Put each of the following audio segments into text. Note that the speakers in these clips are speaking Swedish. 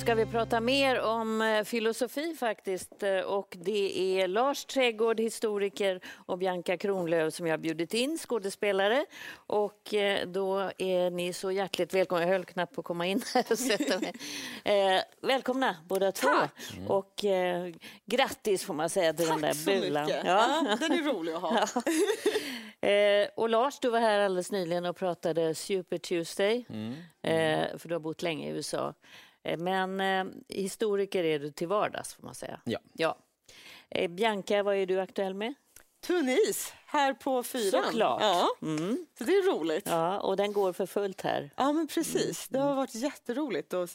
ska vi prata mer om eh, filosofi faktiskt. Eh, och det är Lars Trädgård, historiker, och Bianca Kronlöf som jag har bjudit in, skådespelare. Och eh, då är ni så hjärtligt välkomna. Jag höll knappt på att komma in här och sätta mig. Eh, välkomna båda två. Mm. Och eh, grattis får man säga till Tack den där bulan. Mycket. Ja. ja. den är rolig att ha. Eh, och Lars, du var här alldeles nyligen och pratade Super Tuesday. Mm. Mm. för du har bott länge i USA. Eh, men eh, historiker är du till vardags, får man säga. Ja. ja. Eh, Bianca, vad är du aktuell med? Tunis, här på fyran. Såklart. Ja. Mm. Så det är roligt. Ja, och den går för fullt här. Ja, men precis. Det har varit jätteroligt och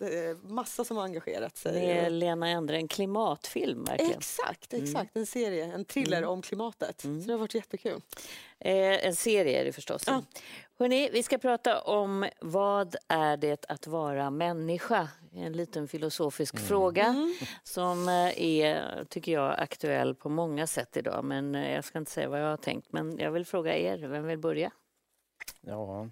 massa som har engagerat sig. Med Lena Endre, en klimatfilm verkligen. Exakt, exakt. Mm. En serie, en thriller mm. om klimatet. Så det har varit jättekul. Eh, en serie är det förstås. Ja. Hörrni, vi ska prata om vad är det att vara människa? En liten filosofisk mm. fråga mm. som eh, är, tycker jag, aktuell på många sätt idag. Men eh, jag ska inte säga vad jag har tänkt. Men jag vill fråga er, vem vill börja? Ja,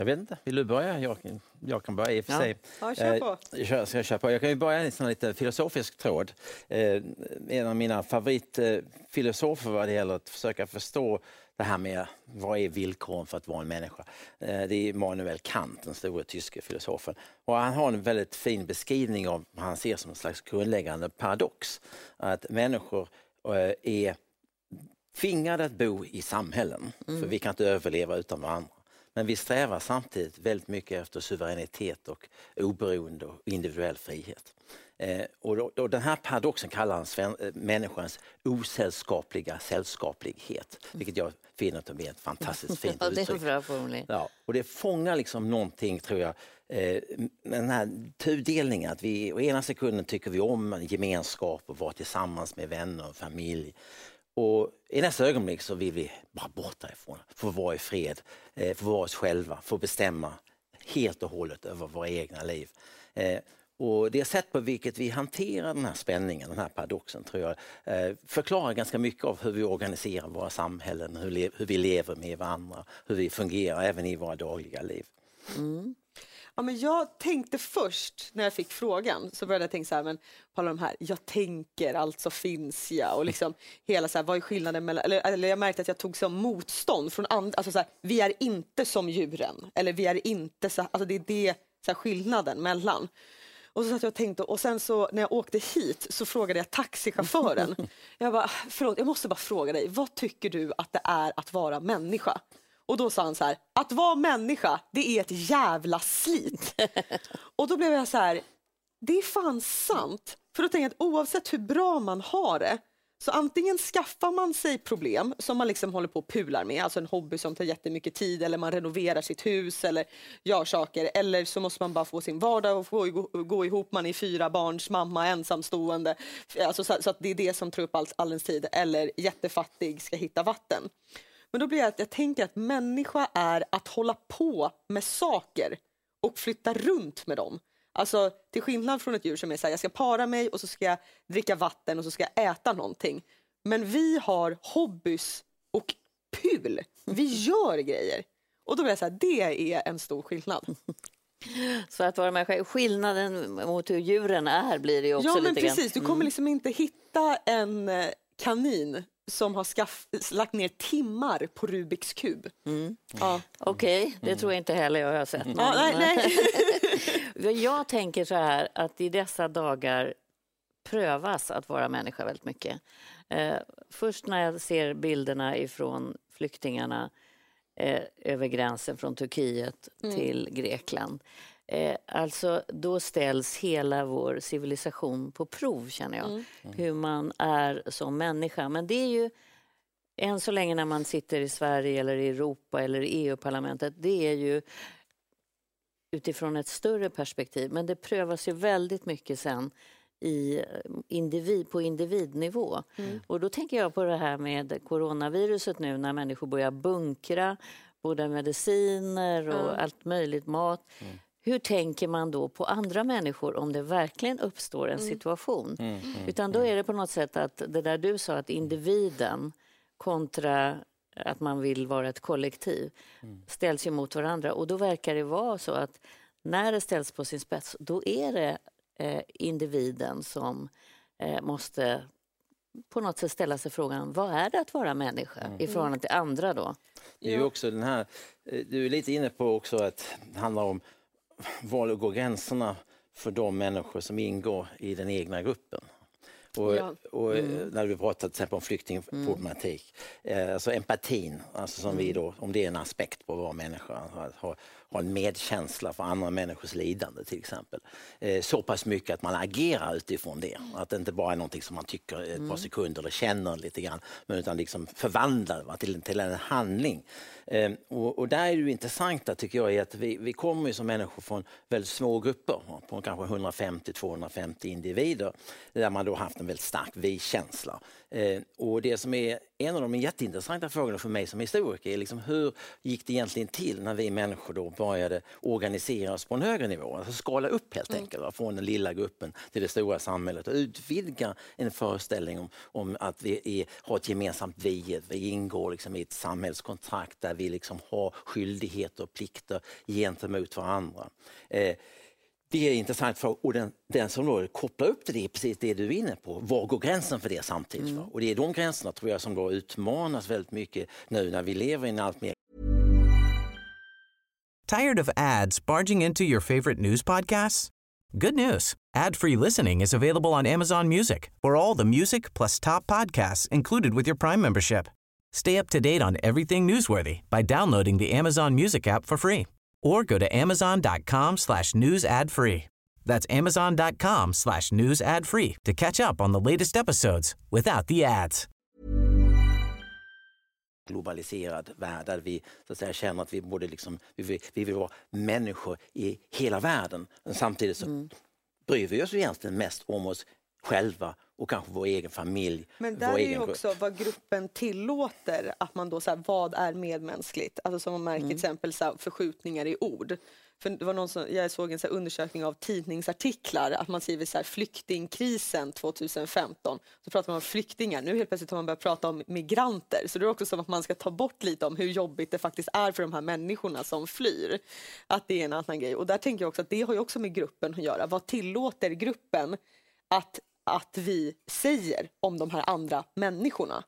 jag vet inte. Vill du börja? Jag, jag kan börja i och för sig. Ja, kör på. Eh, jag, kör på. Jag kan ju börja i en lite filosofisk tråd. Eh, en av mina favoritfilosofer vad det gäller att försöka förstå det här med vad är villkoren för att vara en människa. Eh, det är Immanuel Kant, den store tyske filosofen. Och han har en väldigt fin beskrivning av vad han ser som en slags grundläggande paradox. Att människor är tvingade att bo i samhällen, mm. för vi kan inte överleva utan varandra. Men vi strävar samtidigt väldigt mycket efter suveränitet och oberoende och individuell frihet. Eh, och då, då den här paradoxen kallar han sven, eh, människans osällskapliga sällskaplighet, vilket jag finner att är ett fantastiskt fint ja, uttryck. Det är ja, och det fångar liksom någonting, tror jag, eh, den här tudelningen. Att vi, å ena sekunden tycker vi om gemenskap och vara tillsammans med vänner och familj. Och I nästa ögonblick så vill vi bara bort därifrån, få vara i fred, eh, få vara oss själva, få bestämma helt och hållet över våra egna liv. Eh, och det sätt på vilket vi hanterar den här spänningen, den här paradoxen, tror jag eh, förklarar ganska mycket av hur vi organiserar våra samhällen, hur, hur vi lever med varandra, hur vi fungerar även i våra dagliga liv. Mm. Ja, men jag tänkte först när jag fick frågan så började jag tänka så här, men på alla de här, jag tänker alltså finns jag och liksom hela så här, vad är skillnaden mellan, eller, eller jag märkte att jag tog som motstånd från andra, alltså så här, vi är inte som djuren eller vi är inte så, alltså det är det så här, skillnaden mellan. Och så satt jag och tänkte och sen så när jag åkte hit så frågade jag taxichauffören. Jag bara, förlåt, jag måste bara fråga dig, vad tycker du att det är att vara människa? Och då sa han så här, att vara människa, det är ett jävla slit. och då blev jag så här, det är fan sant. För då tänker jag att oavsett hur bra man har det så antingen skaffar man sig problem som man liksom håller på och pular med, alltså en hobby som tar jättemycket tid eller man renoverar sitt hus eller gör saker. Eller så måste man bara få sin vardag att gå, gå ihop, man är fyra barns mamma, ensamstående. Alltså så, så, att det är det som tar upp all, all ens tid. Eller jättefattig, ska hitta vatten. Men då blir jag att jag tänker att människa är att hålla på med saker och flytta runt med dem. Alltså till skillnad från ett djur som är så här, jag ska para mig och så ska jag dricka vatten och så ska jag äta någonting. Men vi har hobbys och pul. Vi gör grejer. Och då blir jag så här, det är en stor skillnad. Så att vara människa, skillnaden mot hur djuren är blir det också ja, men lite precis. Du kommer mm. liksom inte hitta en eh, kanin som har skaff, lagt ner timmar på Rubiks kub. Mm. Ja. Okej, okay, det mm. tror jag inte heller jag har sett. Mm. Ja, nej, nej. jag tänker så här att i dessa dagar prövas att vara människa väldigt mycket. Eh, först när jag ser bilderna ifrån flyktingarna eh, över gränsen från Turkiet mm. till Grekland Eh, alltså, då ställs hela vår civilisation på prov, känner jag. Mm. Hur man är som människa. Men det är ju än så länge när man sitter i Sverige eller i Europa eller i EU-parlamentet, det är ju utifrån ett större perspektiv. Men det prövas ju väldigt mycket sen i individ, på individnivå. Mm. Och då tänker jag på det här med coronaviruset nu när människor börjar bunkra både mediciner och mm. allt möjligt, mat. Mm. Hur tänker man då på andra människor om det verkligen uppstår en mm. situation? Mm, mm, Utan då mm. är det på något sätt att det där du sa, att individen kontra att man vill vara ett kollektiv mm. ställs ju mot varandra. Och då verkar det vara så att när det ställs på sin spets, då är det eh, individen som eh, måste på något sätt ställa sig frågan, vad är det att vara människa Mm. i förhållande till andra då? Det är ju också den här, eh, du är lite inne på också att det handlar om var går gränserna för de människor som ingår i den egna gruppen. Och, Ja. och eh, när vi pratar till exempel om flyktingproblematik, eh, alltså empatin, alltså som vi då, om det är en aspekt på att vara människa, att ha, en medkänsla för andra människors lidande till exempel. Eh, så pass mycket att man agerar utifrån det, att det inte bara är någonting som man tycker ett par sekunder eller känner lite grann, men utan liksom förvandlar det till, till en handling. Eh, och, och där är det intressanta tycker jag är att vi, vi kommer som människor från väldigt små grupper på kanske 150-250 individer där man då haft en väldigt stark vi-känsla. Eh, och det som är en av de jätteintressanta frågorna för mig som historiker är liksom hur gick det egentligen till när vi människor då började organisera oss på en högre nivå, alltså skala upp helt enkelt, va, från den lilla gruppen till det stora samhället och utvidga en föreställning om, om att vi är, har ett gemensamt vi, vi ingår liksom i ett samhällskontrakt där vi liksom har skyldigheter och plikter gentemot varandra. Eh, det är intressant för och den, den som då kopplar upp till det är precis det du är inne på. Var går gränsen för det samtidigt? va? Och det är de gränserna tror jag som då utmanas väldigt mycket nu när vi lever i en allt mer Tired of ads barging into your favorite news podcasts? Good news. Ad-free listening is available on Amazon Music for all the music plus top podcasts included with your Prime membership. Stay up to date on everything newsworthy by downloading the Amazon Music app for free or go to amazon.com slash news ad free. That's amazon.com slash news ad free to catch up on the latest episodes without the ads. globaliserad värld där vi så att säga, känner att vi, borde liksom, vi, vill, vi vill vara människor i hela världen. Men samtidigt så mm. bryr vi oss egentligen mest om oss själva och kanske vår egen familj. Men där är ju egen grupp. också vad gruppen tillåter, att man då så här, vad är medmänskligt? Alltså som man märker till exempel så här, förskjutningar i ord. För det var någon som, jag såg en så här undersökning av tidningsartiklar, att man skriver så här, flyktingkrisen 2015. Så pratar man om flyktingar, nu helt plötsligt har man börjat prata om migranter. Så det är också som att man ska ta bort lite om hur jobbigt det faktiskt är för de här människorna som flyr. Att det är en annan grej. Och där tänker jag också att det har ju också med gruppen att göra. Vad tillåter gruppen att, att vi säger om de här andra människorna?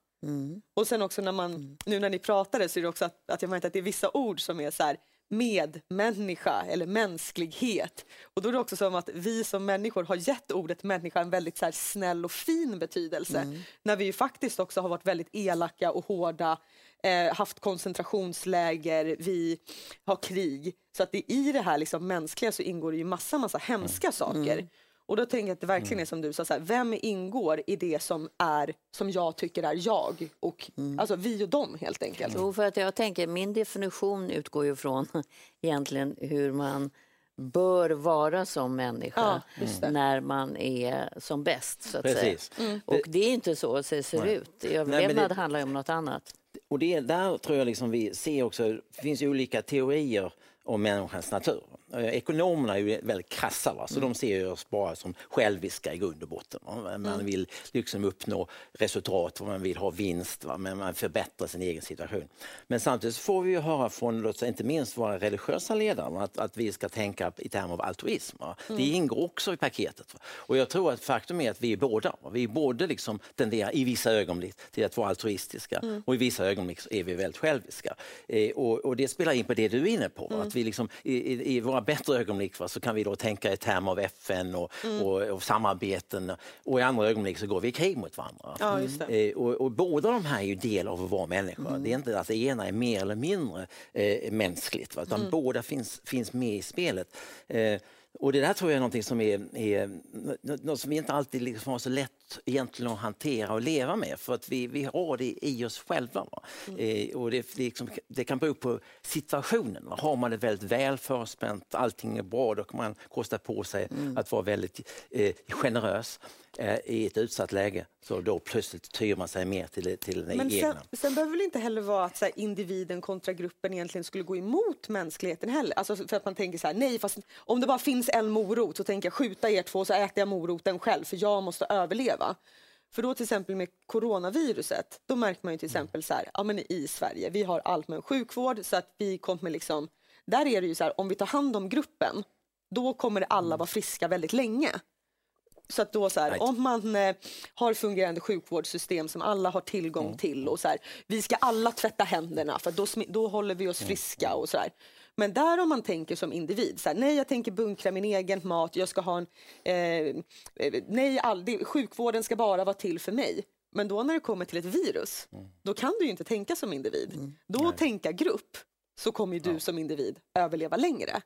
Och sen också när man, nu när ni pratade så är det också att, att jag märkte att det är vissa ord som är så här medmänniska eller mänsklighet. Och då är det också som att vi som människor har gett ordet människa en väldigt så här snäll och fin betydelse. När vi ju faktiskt också har varit väldigt elaka och hårda, eh, haft koncentrationsläger, vi har krig. Så att det, i det här liksom mänskliga så ingår det ju massa, massa hemska saker. Och då tänker jag att det verkligen är som du sa, så här, vem ingår i det som är som jag tycker är jag? Och, Alltså vi och dem helt enkelt. Jo, för att jag tänker, min definition utgår ju från egentligen hur man bör vara som människa Ja, när man är som bäst. Så att Precis. säga. Och det är inte så det ser ut. Överlevnad det- handlar ju om något annat. Och det, där tror jag liksom vi ser också, det finns ju olika teorier om människans natur. Eh, Ekonomerna är ju väldigt krassa, va? så de ser oss bara som själviska i grund och botten. Va? Man vill liksom uppnå resultat, man vill ha vinst, va? men man förbättrar sin egen situation. Men samtidigt får vi ju höra från, låt säga, inte minst våra religiösa ledare, att, att vi ska tänka i termer av altruism. Va? Det ingår också i paketet. Och jag tror att faktum är att vi är båda. Vi är både liksom tenderar i vissa ögonblick till att vara altruistiska och i vissa ögonblick är vi väldigt själviska. Eh, och, och det spelar in på det du är inne på. va? Att vi liksom, i, i, I våra bättre ögonblick va, så kan vi då tänka i termer av FN och, och, och samarbeten och i andra ögonblick så går vi i krig mot varandra. Ja. Eh, och, och båda de här är ju del av att vara människa. Det är inte att det ena är mer eller mindre eh, mänskligt, va? utan båda finns, finns med i spelet. Eh, och det där tror jag är någonting som är, är nå- något som vi inte alltid liksom har så lätt egentligen att hantera och leva med för att vi, vi har det i oss själva. Va? Eh, och det, liksom, det kan bero på situationen. Va? Har man det väldigt väl förspänt, allting är bra, då kan man kosta på sig att vara väldigt eh, generös eh, i ett utsatt läge. Så då plötsligt tyr man sig mer till, till den Men sen, egna. sen behöver det inte heller vara att så här, individen kontra gruppen egentligen skulle gå emot mänskligheten heller. Alltså för att man tänker så här, nej fast om det bara finns en morot så tänker jag skjuta er två så äter jag moroten själv för jag måste överleva. För då till exempel med coronaviruset, då märker man ju till exempel så här, ja men i Sverige, vi har allmän sjukvård så att vi kommer liksom, där är det ju så här, om vi tar hand om gruppen, då kommer alla vara friska väldigt länge. Så att då så här, Right. om man eh, har fungerande sjukvårdssystem som alla har tillgång till och så här, vi ska alla tvätta händerna för då, då håller vi oss friska och så här. Men där om man tänker som individ, så här, nej jag tänker bunkra min egen mat, jag ska ha en, eh, eh, nej all, det, sjukvården ska bara vara till för mig. Men då när det kommer till ett virus, då kan du ju inte tänka som individ. Då tänka grupp, så kommer du som individ överleva längre.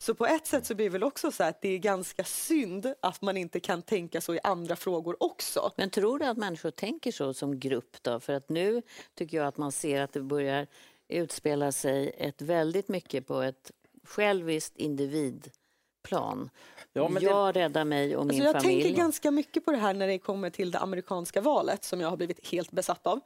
Så på ett sätt så blir det väl också så att det är ganska synd att man inte kan tänka så i andra frågor också. Men tror du att människor tänker så som grupp då? För att nu tycker jag att man ser att det börjar utspela sig ett väldigt mycket på ett själviskt individplan. Ja, men det- jag räddar mig och min Alltså jag familj. tänker ganska mycket på det här när det kommer till det amerikanska valet som jag har blivit helt besatt av.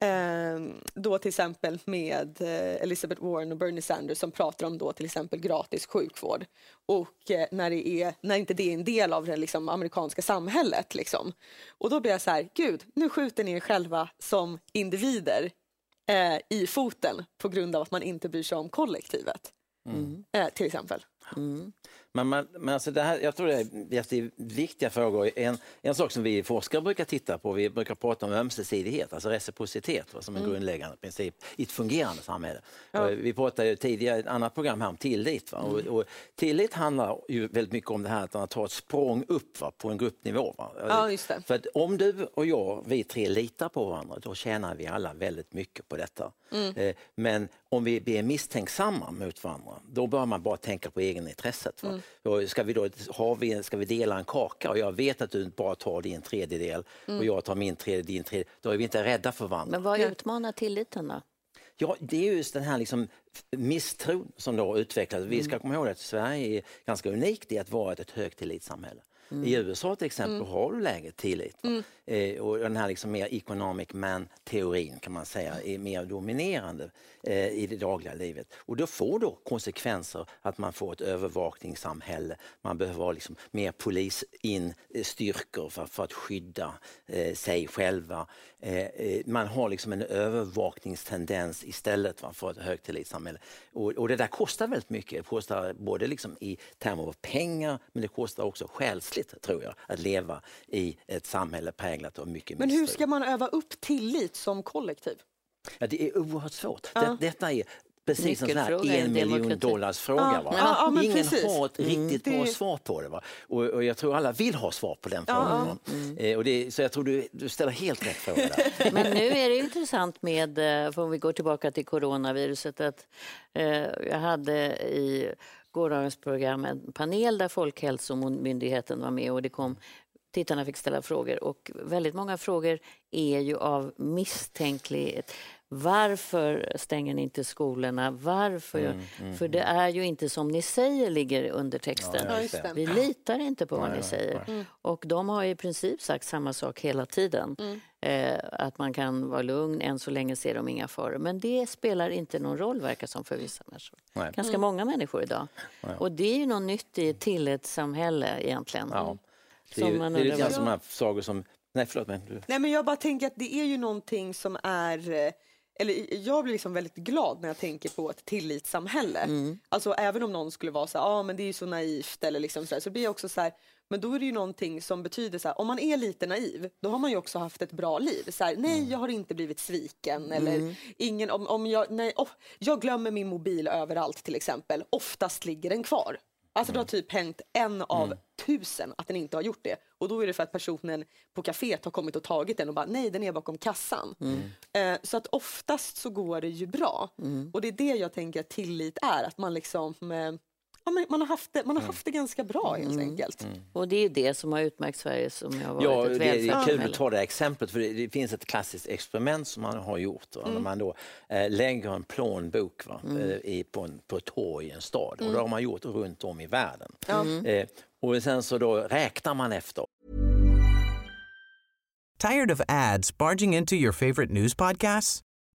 Eh, då till exempel med eh, Elizabeth Warren och Bernie Sanders som pratar om då till exempel gratis sjukvård. Och eh, när, det är, när inte det är en del av det liksom, amerikanska samhället. Liksom. Och då blir jag så här, gud, nu skjuter ni er själva som individer eh, i foten på grund av att man inte bryr sig om kollektivet. Eh, till exempel. Men, man, men alltså det här, jag tror det är jätteviktiga frågor. En, en sak som vi forskare brukar titta på, vi brukar prata om ömsesidighet, alltså reciprocitet va, som en grundläggande princip i ett fungerande samhälle. Och Vi pratade ju tidigare i ett annat program här om tillit. Va? Och, och tillit handlar ju väldigt mycket om det här att man tar ett språng upp va, på en gruppnivå. Ja. För att om du och jag, vi tre litar på varandra, då tjänar vi alla väldigt mycket på detta. Eh, Men om vi blir misstänksamma mot varandra, då bör man bara tänka på egenintresset. Va? Och Ska, vi då, har vi, ska vi dela en kaka och jag vet att du bara tar din tredjedel och jag tar min tredjedel, din tredjedel, då är vi inte rädda för varandra. Men vad utmanar tilliten då? Ja, det är just den här liksom misstron som då utvecklats. Vi ska komma ihåg att Sverige är ganska unikt i att vara ett högtillitssamhälle. I USA till exempel har du lägre tillit. va? Eh, och den här liksom mer economic man-teorin kan man säga är mer dominerande eh, i det dagliga livet. Och då får då konsekvenser att man får ett övervakningssamhälle. Man behöver ha liksom mer polisinstyrkor för, för att skydda eh, sig själva. Eh, eh, man har liksom en övervakningstendens istället va, för ett högtillitssamhälle. Och, och det där kostar väldigt mycket. Det kostar både liksom i termer av pengar men det kostar också själsligt tror jag att leva i ett samhälle präglat av mycket Men hur misstro. ska man öva upp tillit som kollektiv? Ja, det är oerhört svårt. Det, detta är precis en sån här en miljon dollars fråga. Ja, Va? ja, ja, Ingen precis. har ett riktigt bra Det- svar på det. Va? Och, och jag tror alla vill ha svar på den frågan. va? Eh, och det, så jag tror du, du ställer helt rätt fråga där. Men nu är det intressant med, eh, om vi går tillbaka till coronaviruset, att eh, jag hade i gårdagens program en panel där Folkhälsomyndigheten var med och det kom Tittarna fick ställa frågor och väldigt många frågor är ju av misstänklighet. Varför stänger ni inte skolorna? Varför? För det är ju inte som ni säger ligger under texten. Ja. Vi litar inte på vad ni säger. Och de har i princip sagt samma sak hela tiden. Eh, att man kan vara lugn, än så länge ser de inga faror. Men det spelar inte någon roll verkar som för vissa människor. Nej. Ganska många människor idag. Och det är ju något nytt i ett tillitssamhälle egentligen. Ja. Det är, ju- det är lite grann som här sagor som... Nej, förlåt. Du. Nej, men jag bara tänker att det är ju någonting som är... Eller jag blir liksom väldigt glad när jag tänker på ett tillitssamhälle. Alltså även om någon skulle vara så här, ah, men det är ju så naivt eller liksom så, så blir jag också så här, men då är det ju någonting som betyder så här, om man är lite naiv, då har man ju också haft ett bra liv. Så här, nej, jag har inte blivit sviken eller ingen, om, om jag, nej, oh, jag glömmer min mobil överallt till exempel, oftast ligger den kvar. Alltså det har typ hänt en av tusen att den inte har gjort det. Och då är det för att personen på kaféet har kommit och tagit den och bara nej den är bakom kassan. Eh, så att oftast så går det ju bra. Och det är det jag tänker att tillit är, att man liksom eh, ja, men man, har haft det, man har haft det ganska bra helt enkelt. Och det är det som har utmärkt Sverige som har varit Ja, ett det är kul välfärdssamhälle. att ta det exemplet för det, det finns ett klassiskt experiment som man har gjort. Va? När man då eh, lägger en plånbok va? Eh, i, på, en, på ett torg i en stad och det har man gjort runt om i världen. Eh, och sen så då räknar man efter Tired of ads barging into your favorite news podcasts?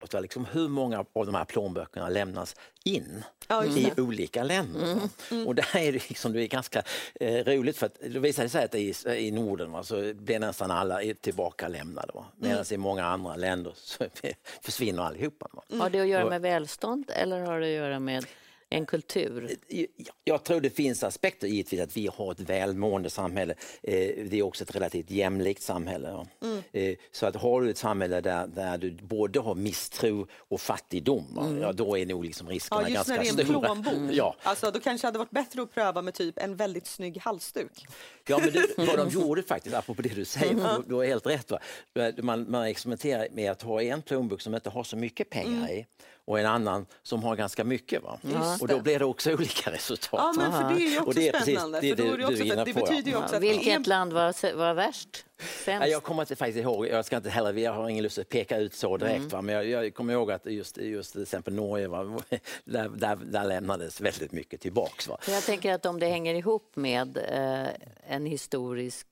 Va? Liksom, hur många av de här plånböckerna lämnas in Ja, i olika länder? va? Och där är det, liksom, det är ganska eh, roligt för att det visade sig att i, i Norden va, så blir nästan alla tillbaka lämnade. Medan i många andra länder så försvinner allihopa. Va? Har det att göra med välstånd eller har det att göra med en kultur? Jag- Jag tror det finns aspekter givetvis att vi har ett välmående samhälle. Eh, Det är också ett relativt jämlikt samhälle. ja. Eh, Så att har du ett samhälle där, där du både har misstro och fattigdom, va, ja, då är nog liksom riskerna Ja, just när ganska det är en stora. plånbok. Ja. Alltså, då kanske det hade varit bättre att pröva med typ en väldigt snygg halsduk. Ja, men det, vad de gjorde faktiskt, apropå det du säger, för du har helt rätt. Va? Man, man experimenterar med att ha en plånbok som inte har så mycket pengar i och en annan som har ganska mycket. Va? Och då det. blir det också olika resultat. Ja, men för det är ju Och också det är precis spännande. det för då är det, du är det betyder ju också att det är vilket land var, var värst? Sämst? Jag kommer inte faktiskt ihåg, jag ska inte heller, jag har ingen lust att peka ut så direkt, Mm. va? men jag, jag kommer ihåg att just, just till exempel Norge, va? Där, där, där lämnades väldigt mycket tillbaks. Va? För Jag tänker att om det hänger ihop med eh, en historisk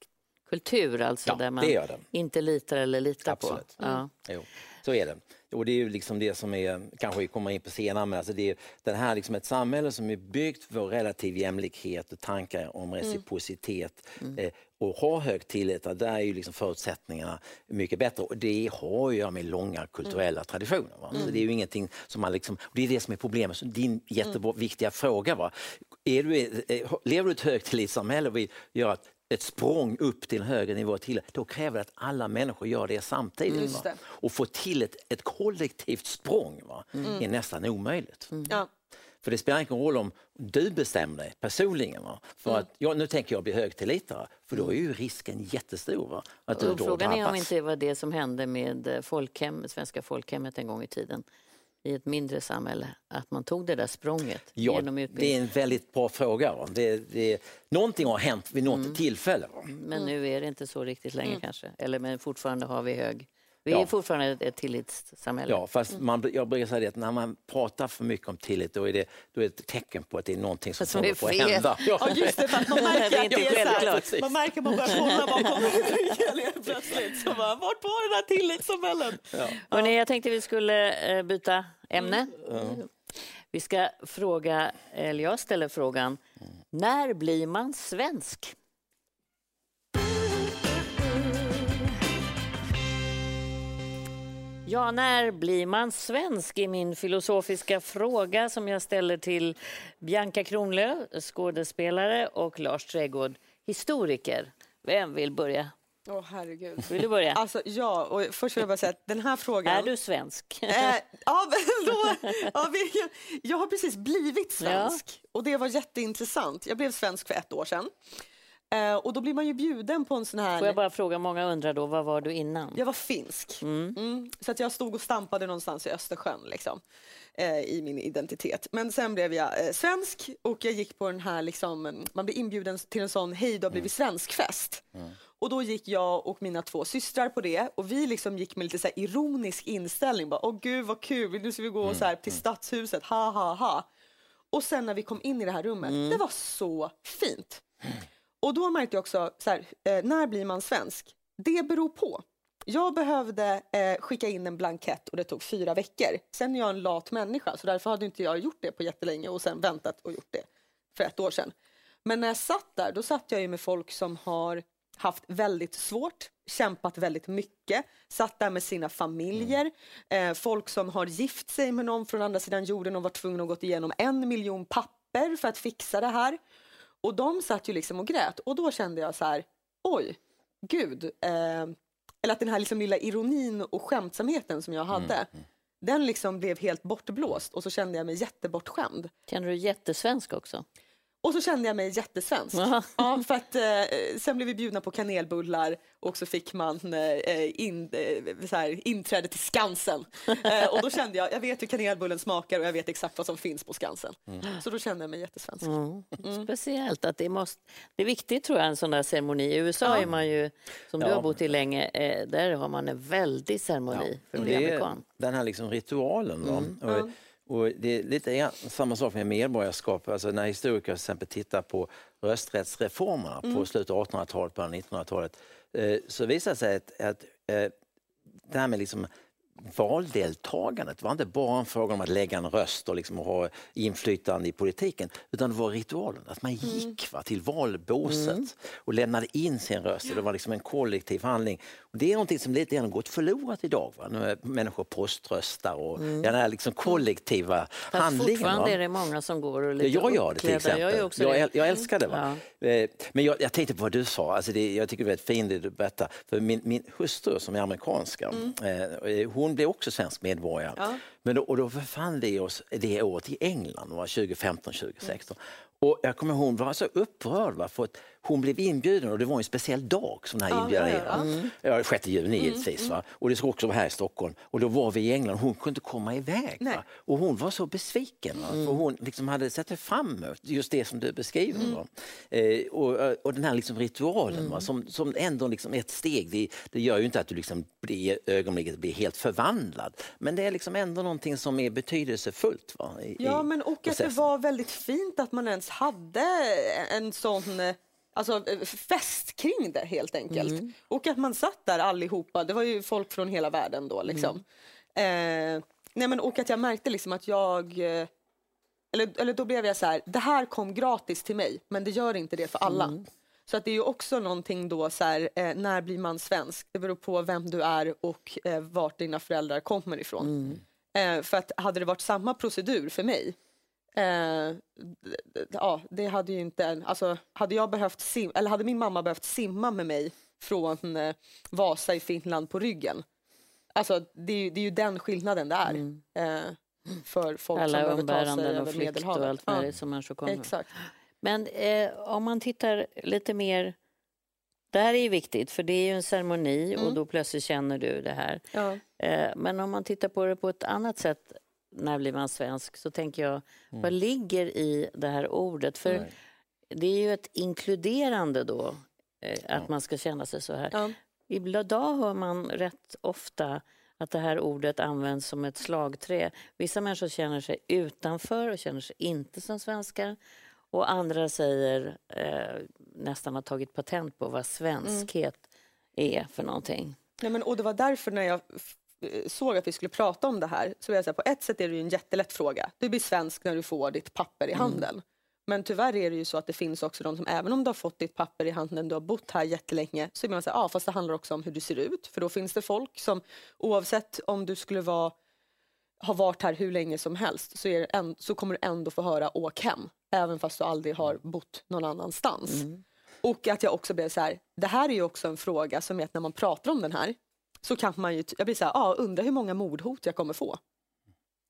kultur, alltså Ja, där man det gör det. inte litar eller litar Absolut. på. Ja. Jo, så är det. Och det är ju liksom det som är, kanske vi kommer in på senare, men alltså det är den här liksom ett samhälle som är byggt för relativ jämlikhet och tankar om reciprocitet eh, och har hög tillit, där är ju liksom förutsättningarna mycket bättre. Och det har ju att göra med långa kulturella traditioner. Va? Så det är ju ingenting som man liksom, och det är det som är problemet. Så din jätteviktiga fråga var, är du, eh, lever du i ett högtillitssamhälle och vill göra ett ett språng upp till en högre nivå till, då kräver det att alla människor gör det samtidigt. Va? det. Och få till ett, ett kollektivt språng va? är nästan omöjligt. Ja. För det spelar ingen roll om du bestämmer dig personligen. Va? För att, ja, nu tänker jag bli högtillitare, för då är ju risken jättestor va? att du Och då frågan är om drabbas. inte det var det som hände med eh, folkhem, svenska folkhemmet en gång i tiden i ett mindre samhälle, att man tog det där språnget Ja, genom det är utbildning. en väldigt bra fråga. Va? Det, det, någonting har hänt vid något tillfälle. Va? Men nu är det inte så riktigt längre kanske. Eller men fortfarande har vi hög... Vi Ja. är fortfarande ett, tillitssamhälle. Ja, fast man, jag brukar säga det att när man pratar för mycket om tillit då är det, då är det ett tecken på att det är någonting som, Som håller är på att hända. Ja just det, man Det är märker att inte det är så man märker att man börjar kolla bakom ryggen plötsligt. Så bara, vart var den här tillitssamhällen? Hörrni, jag tänkte vi skulle eh, byta ämne. Vi ska fråga, eller jag ställer frågan, när blir man svensk? Ja, när blir man svensk är min filosofiska fråga som jag ställer till Bianca Kronlöf, skådespelare och Lars Trädgård, historiker. Vem vill börja? Åh herregud. Vill du börja? Alltså ja, och först vill jag bara säga att den här frågan... Är du svensk? Eh, ja, men då, ja, jag, har precis blivit svensk och det var jätteintressant. Jag blev svensk för ett år sedan. Eh, och då blir man ju bjuden på en sån här... Får jag bara fråga, många undrar då, vad var du innan? Jag var finsk. Mm. Så att jag stod och stampade någonstans i Östersjön liksom, eh, i min identitet. Men sen blev jag eh, svensk och jag gick på den här, liksom, mm, man blir inbjuden till en sån hej du har blivit svenskfest. Och då gick jag och mina två systrar på det och vi liksom gick med lite så ironisk inställning. Bara, Åh gud vad kul, nu ska vi gå så här till stadshuset, ha ha ha. Och sen när vi kom in i det här rummet, det var så fint. Och då märkte jag också, så här, eh, när blir man svensk? Det beror på. Jag behövde eh, skicka in en blankett och det tog fyra veckor. Sen är jag en lat människa så därför hade inte jag gjort det på jättelänge och sen väntat och gjort det för ett år sedan. Men när jag satt där, då satt jag ju med folk som har haft väldigt svårt, kämpat väldigt mycket, satt där med sina familjer, eh, folk som har gift sig med någon från andra sidan jorden och var tvungna att gå igenom en miljon papper för att fixa det här. Och de satt ju liksom och grät och då kände jag så här, oj, gud. Eh, eller att den här liksom lilla ironin och skämtsamheten som jag hade, den liksom blev helt bortblåst och så kände jag mig jättebortskämd. Känner du dig jättesvensk också? Och så kände jag mig jättesvensk. Ja. Ja, för att, eh, sen blev vi bjudna på kanelbullar och så fick man eh, in, eh, så här, inträde till Skansen. Eh, och då kände jag, jag vet hur kanelbullen smakar och jag vet exakt vad som finns på Skansen. Så då kände jag mig jättesvensk. Mm. Speciellt att det måste... Det är viktigt tror jag, en sån där ceremoni. I USA är man ju, som du Ja. har bott i länge, eh, där har man en väldig ceremoni för att bli amerikan. den här liksom ritualen. Va? Och, och det är lite samma sak med medborgarskap. Alltså när historiker till exempel tittar på rösträttsreformerna på slutet av 1800-talet, början av 1900-talet, eh, så visar det sig att, att eh, det här med liksom valdeltagandet var inte bara en fråga om att lägga en röst och liksom ha inflytande i politiken, utan det var ritualen, att man Mm. gick va, till valbåset och lämnade in sin röst. Det var liksom en kollektiv handling. Det är någonting som lite grann gått förlorat idag. Va? Nu är människor poströstar och den här liksom kollektiva Mm. Fast handlingen. fortfarande va? är det många som går och lite jag gör det till exempel. Jag, Jag, också det. äl- jag älskar det. Va? Ja. Eh, Men jag, jag tänkte på vad du sa, alltså det, jag tycker det är väldigt fint det du berättar. För min, min hustru som är amerikanska, eh, hon blev också svensk medborgare. Ja. Men då, och då befann vi oss det året i England, det var 2015, 2016. Och jag kommer ihåg, hon var så upprörd va, för att hon blev inbjuden och det var en speciell dag som den här inbjudan ja, ja. Ja, 6 juni givetvis. Va? Och det ska också vara här i Stockholm. Och då var vi i England hon kunde inte komma iväg. Och hon var så besviken. Va? För hon liksom hade sett fram emot just det som du beskriver. Va? Eh, och, och den här liksom ritualen va? Som, som ändå liksom ett steg. Det, det gör ju inte att du liksom blir, ögonblicket blir helt förvandlad. Men det är liksom ändå någonting som är betydelsefullt. Va? I, Ja, men och att det processen. var väldigt fint att man ens hade en sån eh, alltså, eh, fest kring det helt enkelt. Mm. Och att man satt där allihopa, det var ju folk från hela världen då liksom. Mm. Eh, nej men och att jag märkte liksom att jag eh, eller, eller då blev jag så här, det här kom gratis till mig men det gör inte det för alla. Mm. Så att det är ju också någonting då så här, eh, när blir man svensk? Det beror på vem du är och eh, vart dina föräldrar kommer ifrån. Eh, för att hade det varit samma procedur för mig Eh, ja, det hade ju inte... Alltså, hade, jag behövt sim, eller hade min mamma behövt simma med mig från eh, Vasa i Finland på ryggen? Alltså, det, är ju, det är ju den skillnaden det är eh, för folk Alla som behöver ta sig umbäranden och över flykt Medelhavet. och allt Ja, möjligt som människor kommer. Exakt. Men eh, om man tittar lite mer... Det här är ju viktigt, för det är ju en ceremoni Mm. och då plötsligt känner du det här. Ja. Eh, men om man tittar på det på ett annat sätt, när blir man svensk, så tänker jag, vad ligger i det här ordet? För Nej. det är ju ett inkluderande då, eh, att man ska känna sig så här. Ja. Idag hör man rätt ofta att det här ordet används som ett slagträ. Vissa människor känner sig utanför och känner sig inte som svenskar. Och andra säger, eh, nästan har tagit patent på vad svenskhet är för någonting. Ja, men, och det var därför när jag såg att vi skulle prata om det här så var jag här, på ett sätt är det ju en jättelätt fråga. Du blir svensk när du får ditt papper i handen. Men tyvärr är det ju så att det finns också de som även om du har fått ditt papper i handen, du har bott här jättelänge, så är man så här, ja fast det handlar också om hur du ser ut. För då finns det folk som oavsett om du skulle vara har varit här hur länge som helst så, en, så kommer du ändå få höra åk hem. Även fast du aldrig har bott någon annanstans. Och att jag också blev så här, det här är ju också en fråga som är att när man pratar om den här så kan man ju, jag blir så här, ja, undrar hur många mordhot jag kommer få.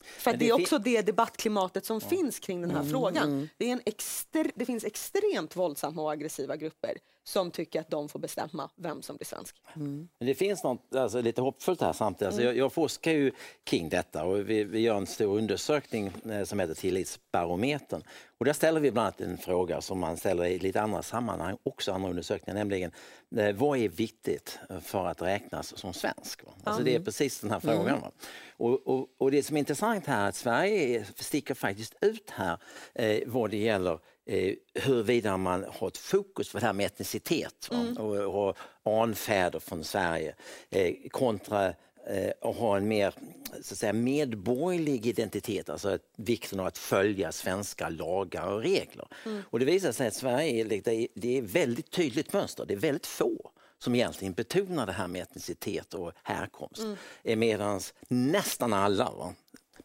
För det, det är också det debattklimatet som finns kring den här frågan. Det, är en exter, det finns extremt våldsamma och aggressiva grupper som tycker att de får bestämma vem som blir svensk. Men det finns något alltså, lite hoppfullt här samtidigt. Alltså, jag, jag forskar ju kring detta och vi, vi gör en stor undersökning eh, som heter Tillitsbarometern. Och där ställer vi bland annat en fråga som man ställer i lite andra sammanhang, också andra undersökningar, nämligen eh, vad är viktigt för att räknas som svensk? Alltså, det är precis den här frågan. Va? Och, och, och det som är intressant här är att Sverige sticker faktiskt ut här eh, vad det gäller eh, huruvida man har ett fokus på det här med etnicitet va? och, och anfäder från Sverige eh, kontra eh, att ha en mer så att säga, medborgerlig identitet, alltså vikten av att följa svenska lagar och regler. Och det visar sig att Sverige det är ett väldigt tydligt mönster. Det är väldigt få som egentligen betonar det här med etnicitet och härkomst. Mm. Medan nästan alla va,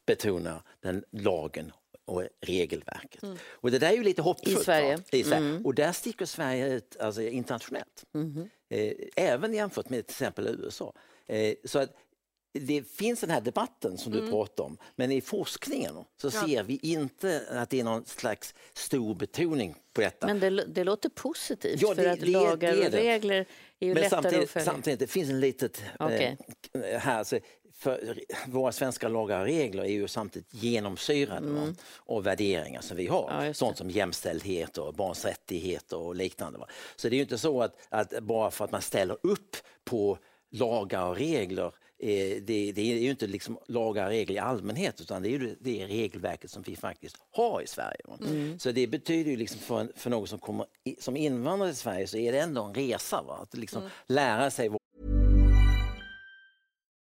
betonar den lagen och regelverket. Och det där är ju lite hoppfullt. I Sverige. I Sverige. Och där sticker Sverige ut alltså, internationellt. Eh, även jämfört med till exempel USA. Eh, så att det finns den här debatten som du pratar om, men i forskningen så ser vi inte att det är någon slags stor betoning på detta. Men det, det låter positivt, Ja, för det- att det- lagar och regler är ju Men lättare att samtidigt, följa. samtidigt, det finns en litet Okej. eh, här. Alltså, för våra svenska lagar och regler är ju samtidigt genomsyrade va, av värderingar som vi har. Mm. Ja. Sånt som jämställdhet och barns rättigheter och liknande. Va. Så det är ju inte så att, att bara för att man ställer upp på lagar och regler eh, det, det är ju inte liksom lagar och regler i allmänhet utan det är ju det, regelverket som vi faktiskt har i Sverige. Mm. Så det betyder ju liksom för, för någon som kommer som invandrare till Sverige så är det ändå en resa. Va? Att liksom Mm. lära sig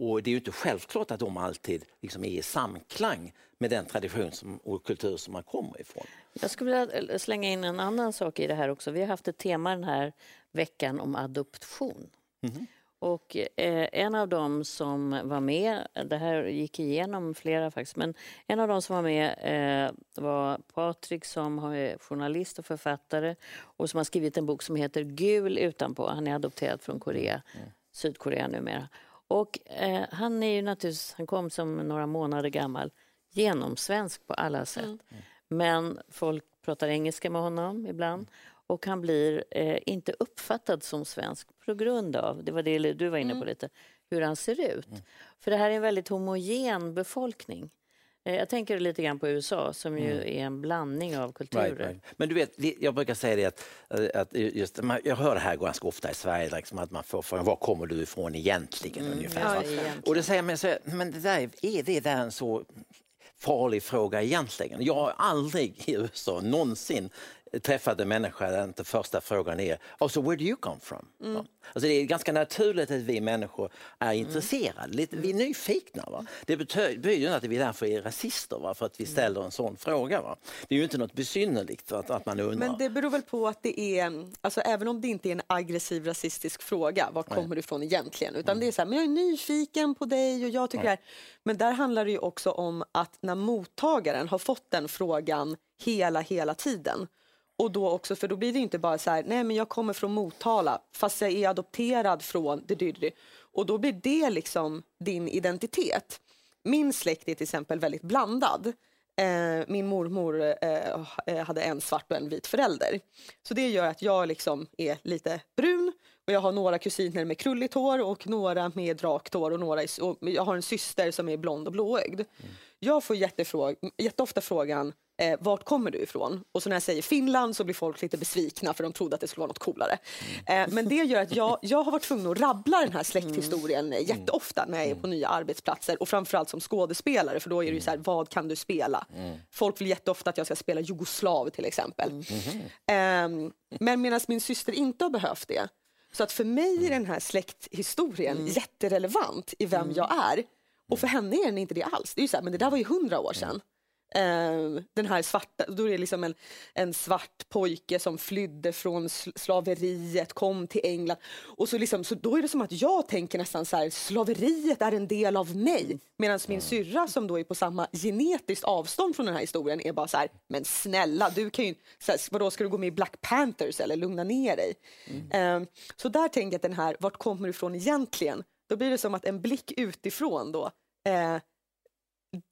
Och det är ju inte självklart att de alltid liksom är i samklang med den tradition som, och kultur som man kommer ifrån. Jag skulle vilja slänga in en annan sak i det här också. Vi har haft ett tema den här veckan om adoption. Mhm. Och eh, en av dem som var med, det här gick igenom flera faktiskt, men en av dem som var med eh, var Patrik som är journalist och författare och som har skrivit en bok som heter Gul utanpå. Han är adopterad från Korea, Sydkorea numera. Och eh, han är ju naturligtvis, han kom som några månader gammal, genomsvensk på alla sätt. Men folk pratar engelska med honom ibland och han blir eh, inte uppfattad som svensk på grund av, det var det du var inne på lite, hur han ser ut. För det här är en väldigt homogen befolkning. Eh, jag tänker lite grann på USA som ju är en blandning av kulturer. Right, right. Men du vet, jag brukar säga det att, eh, att just, jag hör det här ganska ofta i Sverige, liksom att man får frågan var kommer du ifrån egentligen? ungefär, ja, egentligen. Och då säger man så men det där, är det där en så farlig fråga egentligen? Jag har aldrig i USA någonsin träffat en människa där inte första frågan är alltså where do you come from? Mm. Alltså det är ganska naturligt att vi människor är intresserade, lite, vi är nyfikna. Va? Det betyder inte att vi därför är rasister va? för att vi ställer en sån fråga. Va? Det är ju inte något besynnerligt att, att man undrar. Men det beror väl på att det är, alltså även om det inte är en aggressiv rasistisk fråga, var kommer du ifrån egentligen? Utan det är så här, men jag är nyfiken på dig och jag tycker det här. Men där handlar det ju också om att när mottagaren har fått den frågan hela, hela tiden. Och då också, för då blir det inte bara så här, nej men jag kommer från Motala fast jag är adopterad från det, det. Och då blir det liksom din identitet. Min släkt är till exempel väldigt blandad. Eh, min mormor eh, eh hade en svart och en vit förälder. Så det gör att jag liksom är lite brun och jag har några kusiner med krulligt hår och några med rakt hår och, några, i- och jag har en syster som är blond och blåögd. Jag får jätteofta frågan eh, vart kommer du ifrån? Och så när jag säger Finland så blir folk lite besvikna för de trodde att det skulle vara något coolare. Eh, men det gör att jag, jag har varit tvungen att rabbla den här släkthistorien eh, jätteofta när jag är på nya arbetsplatser och framförallt som skådespelare för då är det ju så här, vad kan du spela? Folk vill jätteofta att jag ska spela jugoslav till exempel. Ehm, men medan min syster inte har behövt det. Så att för mig är den här släkthistorien jätterelevant i vem jag är. Och för henne är den inte det alls. Det är ju så här, men det där var ju hundra år sedan. Ehm, den här svarta, då är det liksom en, en svart pojke som flydde från sl- slaveriet, kom till England. Och så, liksom, så då är det som att jag tänker nästan så här, slaveriet är en del av mig. Medan min syrra som då är på samma genetiskt avstånd från den här historien är bara så här, men snälla, du kan ju, så här, vadå, ska du gå med i Black Panthers eller lugna ner dig? Ehm, så där tänker jag att den här, vart kommer du ifrån egentligen? Då blir det som att en blick utifrån då eh,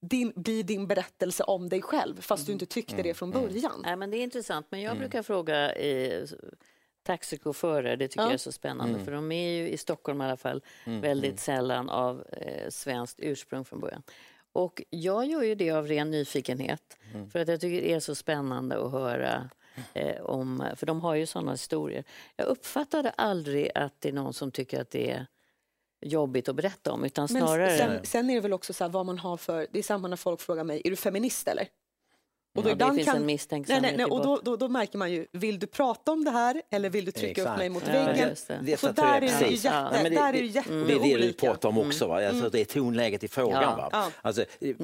din, blir din berättelse om dig själv fast du inte tyckte det från början. Nej, men det är intressant, men Mm. jag brukar fråga eh, taxichaufförer, det tycker Ja. jag är så spännande, Mm. för de är ju i Stockholm i alla fall väldigt sällan av eh, svenskt ursprung från början. Och jag gör ju det av ren nyfikenhet, Mm. för att jag tycker det är så spännande att höra eh, om, för de har ju sådana historier. Jag uppfattade aldrig att det är någon som tycker att det är jobbigt att berätta om, utan Men snarare... sen, sen är det väl också så här vad man har för, det är samma när folk frågar mig, är du feminist eller? Och Ja, det finns en nej, misstänksamhet nej, nej, i och då, då, då märker man ju, vill du prata om det här eller vill du trycka upp Exakt. mig mot Ja, väggen? just det. Det Så tror där är det ju jätte, Ja, Nej, där är det jätteolika. Det är det du pratar om också, va? Alltså, det är tonläget i frågan. Ja. Va? Ja. Alltså, vi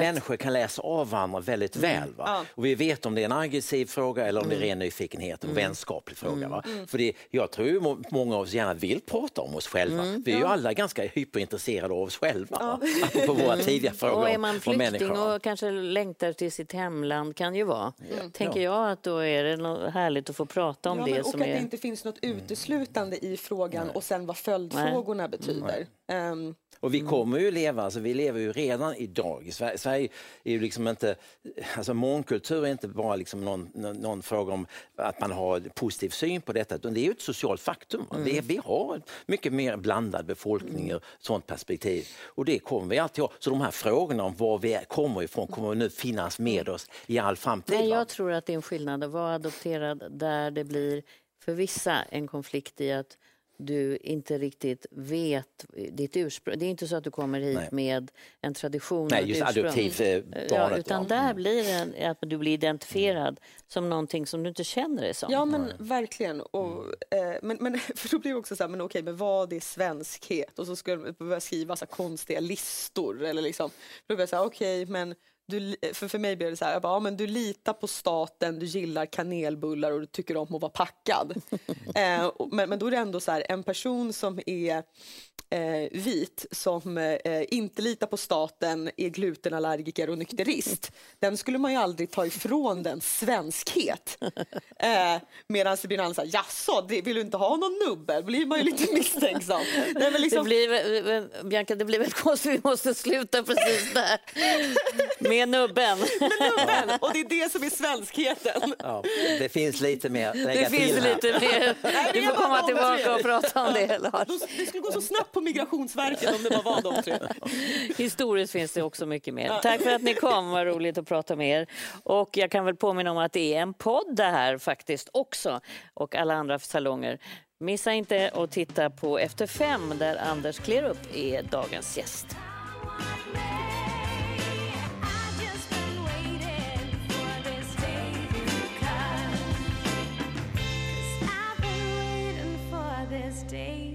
människor kan läsa av varandra väldigt väl. Va? Ja. Och vi vet om det är en aggressiv fråga eller om det är ren nyfikenhet och vänskaplig fråga. Va? För det, jag tror många av oss gärna vill prata om oss själva. Vi är ju alla ganska hyperintresserade av oss själva. Va? Apropå våra tidiga frågor Och är man flykting och kanske längtar till sitt hemland, kan ju vara, tänker jag att då är det något härligt att få prata om Ja, det men, och som att är... det inte finns något uteslutande i frågan och sen vad följdfrågorna betyder. Ehm, Och vi kommer ju leva, alltså vi lever ju redan idag i Sverige. Sverige är ju liksom inte, alltså mångkultur är inte bara liksom någon, någon fråga om att man har positiv syn på detta, utan det är ju ett socialt faktum. Mm. Vi, vi har mycket mer blandad befolkning ur sånt perspektiv och det kommer vi alltid ha. Så de här frågorna om var vi kommer ifrån kommer nu finnas med oss i all framtid. Nej, jag tror att det är en skillnad att vara adopterad där det blir för vissa en konflikt i att du inte riktigt vet ditt ursprung. Det är inte så att du kommer hit Nej. med en tradition Nej, just adoptivbarnet. Ja, utan ja. där mm. blir det att du blir identifierad mm. som någonting som du inte känner dig som. Ja, men verkligen. Och, eh, men, men, för då blir det också så här, men okej, men vad är svenskhet? Och så ska jag börja skriva så konstiga listor. Eller liksom, då blir jag så här, okej, men du, för, för mig blir det så här, jag bara, ja, men du litar på staten, du gillar kanelbullar och du tycker om att vara packad. eh, men, men då är det ändå så här, en person som är eh, vit som eh, inte litar på staten, är glutenallergiker och nykterist. Den skulle man ju aldrig ta ifrån den svenskhet. Eh, Medan det blir annan så här, jaså, vill du inte ha någon nubbe? Blir man ju lite misstänksam. Nej, men liksom... det, blir, Bianca, det blir väl konstigt, vi måste sluta precis där. Med nubben. Med nubben, och det är det som är svenskheten. Ja, det finns lite mer Det finns lite mer. Du får komma tillbaka och prata om det, Lars. Det skulle gå så snabbt på Migrationsverket om det bara var de tre. Historiskt finns det också mycket mer. Tack för att ni kom, vad roligt att prata med er. Och jag kan väl påminna om att det är en podd det här faktiskt också och alla andra salonger. Missa inte att titta på Efter fem där Anders Klerup är dagens gäst. this day.